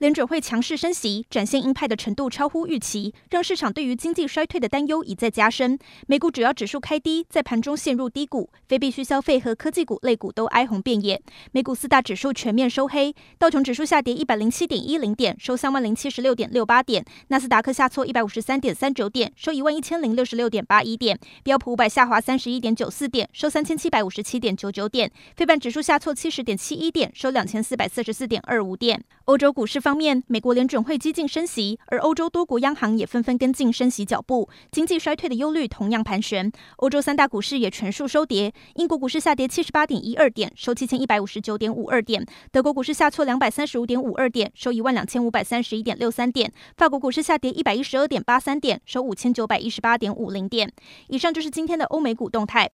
联准会强势升息，展现鹰派的程度超乎预期，让市场对于经济衰退的担忧一再加深。美股主要指数开低，在盘中陷入低谷，非必需消费和科技股类股都哀鸿遍野。美股四大指数全面收黑，道琼指数下跌一百零七点一零点，收三万零七十六点六八点；纳斯达克下挫一百五十三点三九点，收一万一千零六十六点八一点；标普五百下滑三十一点九四点，收三千七百五十七点九九点；非半指数下挫七十点七一点，收两千四百四十四点二五点。欧洲股市方面，美国联准会激进升息，而欧洲多国央行也纷纷跟进升息脚步，经济衰退的忧虑同样盘旋。欧洲三大股市也全数收跌，英国股市下跌七十八点一二点，收七千一百五十九点五二点；德国股市下挫两百三十五点五二点，收一万两千五百三十一点六三点；法国股市下跌一百一十二点八三点，收五千九百一十八点五零点。以上就是今天的欧美股动态。